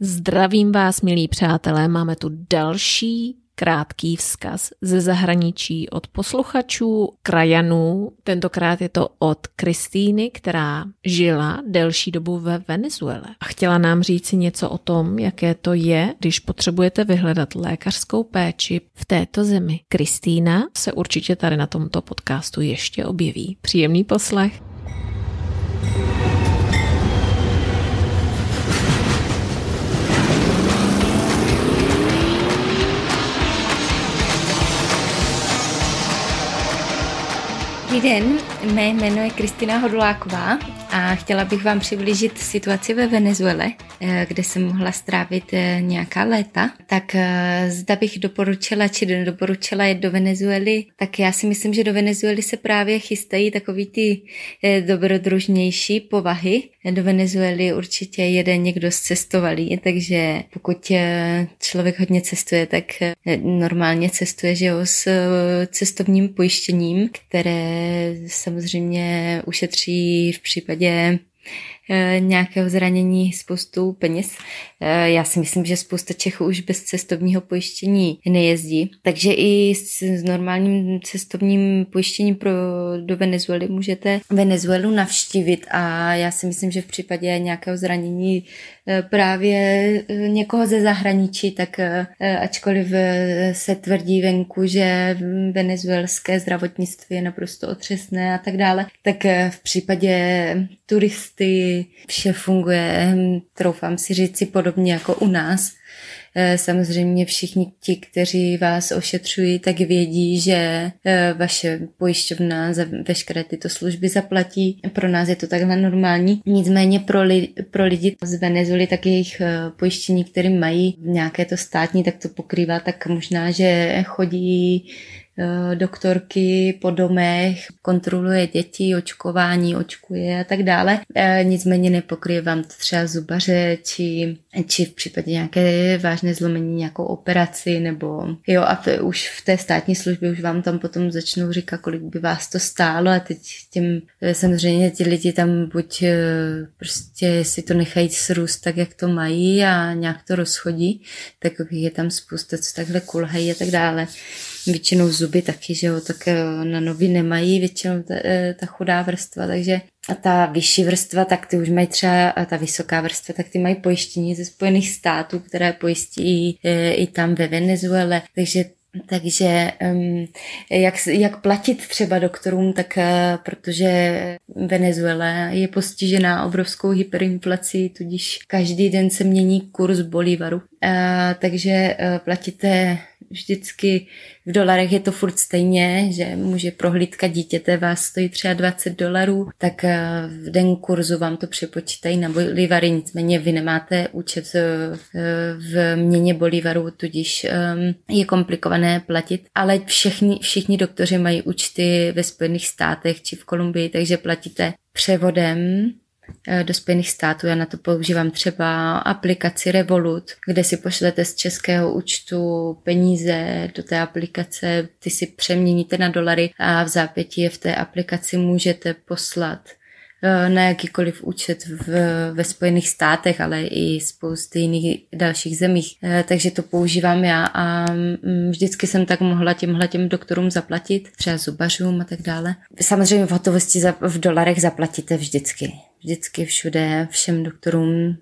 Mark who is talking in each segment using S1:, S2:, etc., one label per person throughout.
S1: Zdravím vás, milí přátelé, máme tu další krátký vzkaz ze zahraničí od posluchačů, krajanů. Tentokrát je to od Kristýny, která žila delší dobu ve Venezuele a chtěla nám říct něco o tom, jaké to je, když potřebujete vyhledat lékařskou péči v této zemi. Kristýna se určitě tady na tomto podcastu ještě objeví. Příjemný poslech.
S2: Dobrý den, mé jméno je Kristina Hoduláková a chtěla bych vám přiblížit situaci ve Venezuele, eh, kde jsem mohla strávit eh, nějaká léta. Tak eh, zda bych doporučila, či nedoporučila jet do Venezuely, tak já si myslím, že do Venezuely se právě chystají takový ty dobrodružnější povahy. Do Venezuely určitě jede někdo zcestovalý, takže pokud člověk hodně cestuje, tak normálně cestuje že jo, s cestovním pojištěním, které samozřejmě ušetří v případě nějakého zranění spoustu peněz. Eh, já si myslím, že spousta Čechů už bez cestovního pojištění nejezdí, takže i s, s normálním cestovním pojištěním pro, do Venezuely můžete Venezuelu navštívit a já si myslím, že v případě nějakého zranění eh, právě někoho ze zahraničí, tak ačkoliv se tvrdí venku, že venezuelské zdravotnictví je naprosto otřesné a tak dále, tak v případě turisty vše funguje, troufám si říct si podobně jako u nás. Eh, samozřejmě všichni ti, kteří vás ošetřují, tak vědí, že eh, vaše pojišťovna za veškeré tyto služby zaplatí. Pro nás je to takhle normální. Nicméně pro, li, pro lidi z Venezuely, tak jejich eh, pojištění, které mají nějaké to státní, tak to pokrývá tak možná, že chodí doktorky po domech, kontroluje děti, očkování, očkuje a tak dále. Eh, nicméně nepokryje vám to třeba zubaře, či, či v případě nějaké vážné zlomení nějakou operaci, nebo jo a v, už v té státní službě už vám tam potom začnou říkat, kolik by vás to stálo a teď těm eh, samozřejmě ti lidi tam buď prostě si to nechají srůst tak, jak to mají a nějak to rozchodí, tak je tam spousta, co takhle kulhají a tak dále většinou zuby taky, že jo, tak eh, na nohy nemají většinou ta, eh, ta chudá vrstva, takže a ta vyšší vrstva, tak ty už mají třeba, a ta vysoká vrstva, tak ty mají pojištění ze Spojených států, které pojistí e, i tam ve Venezuele, takže takže jak, jak platit třeba doktorům, tak protože Venezuela je postižená obrovskou hyperinflací, tudíž každý den se mění kurz bolívaru. Uh, takže uh, platíte vždycky v dolarech je to furt stejně, že může prohlídka dítěte vás stojí třeba 20 dolarů, tak eh, v den kurzu vám to přepočítají na bolivary, nicméně vy nemáte účet eh, v měně bolivaru, tudíž ehm, je komplikované platit, ale všichni, všichni doktoři mají účty ve Spojených státech či v Kolumbii, takže platíte převodem Eh, do Spojených států. Já na to používám třeba aplikaci Revolut, kde si pošlete z českého účtu peníze do té aplikace, ty si přeměníte na dolary a v zápětí je v té aplikaci můžete poslat Eh, na jakýkoliv účet v, ve Spojených státech, ale i spousty jiných dalších zemích. Eh, takže to používám já a mm, vždycky jsem tak mohla těmhle těm doktorům zaplatit, třeba zubařům a tak dále. Samozřejmě v hotovosti za, v dolarech zaplatíte vždycky. Vždycky všude, všem doktorům,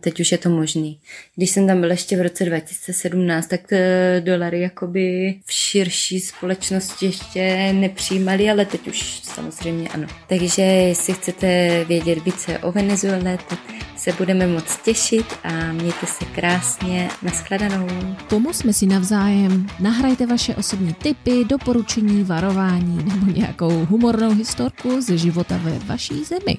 S2: teď už je to možný. Když jsem tam byla ještě v roce 2017, tak eh, dolary jakoby v širší společnosti ještě nepřijímali, ale teď už samozřejmě ano. Takže jestli chcete vědět více o Venezuele, tak se budeme moc těšit a mějte se krásně. Naschledanou.
S1: Pomozme si navzájem. Nahrajte vaše osobní tipy, doporučení, varování nebo nějakou humornou historku ze života ve vaší zemi.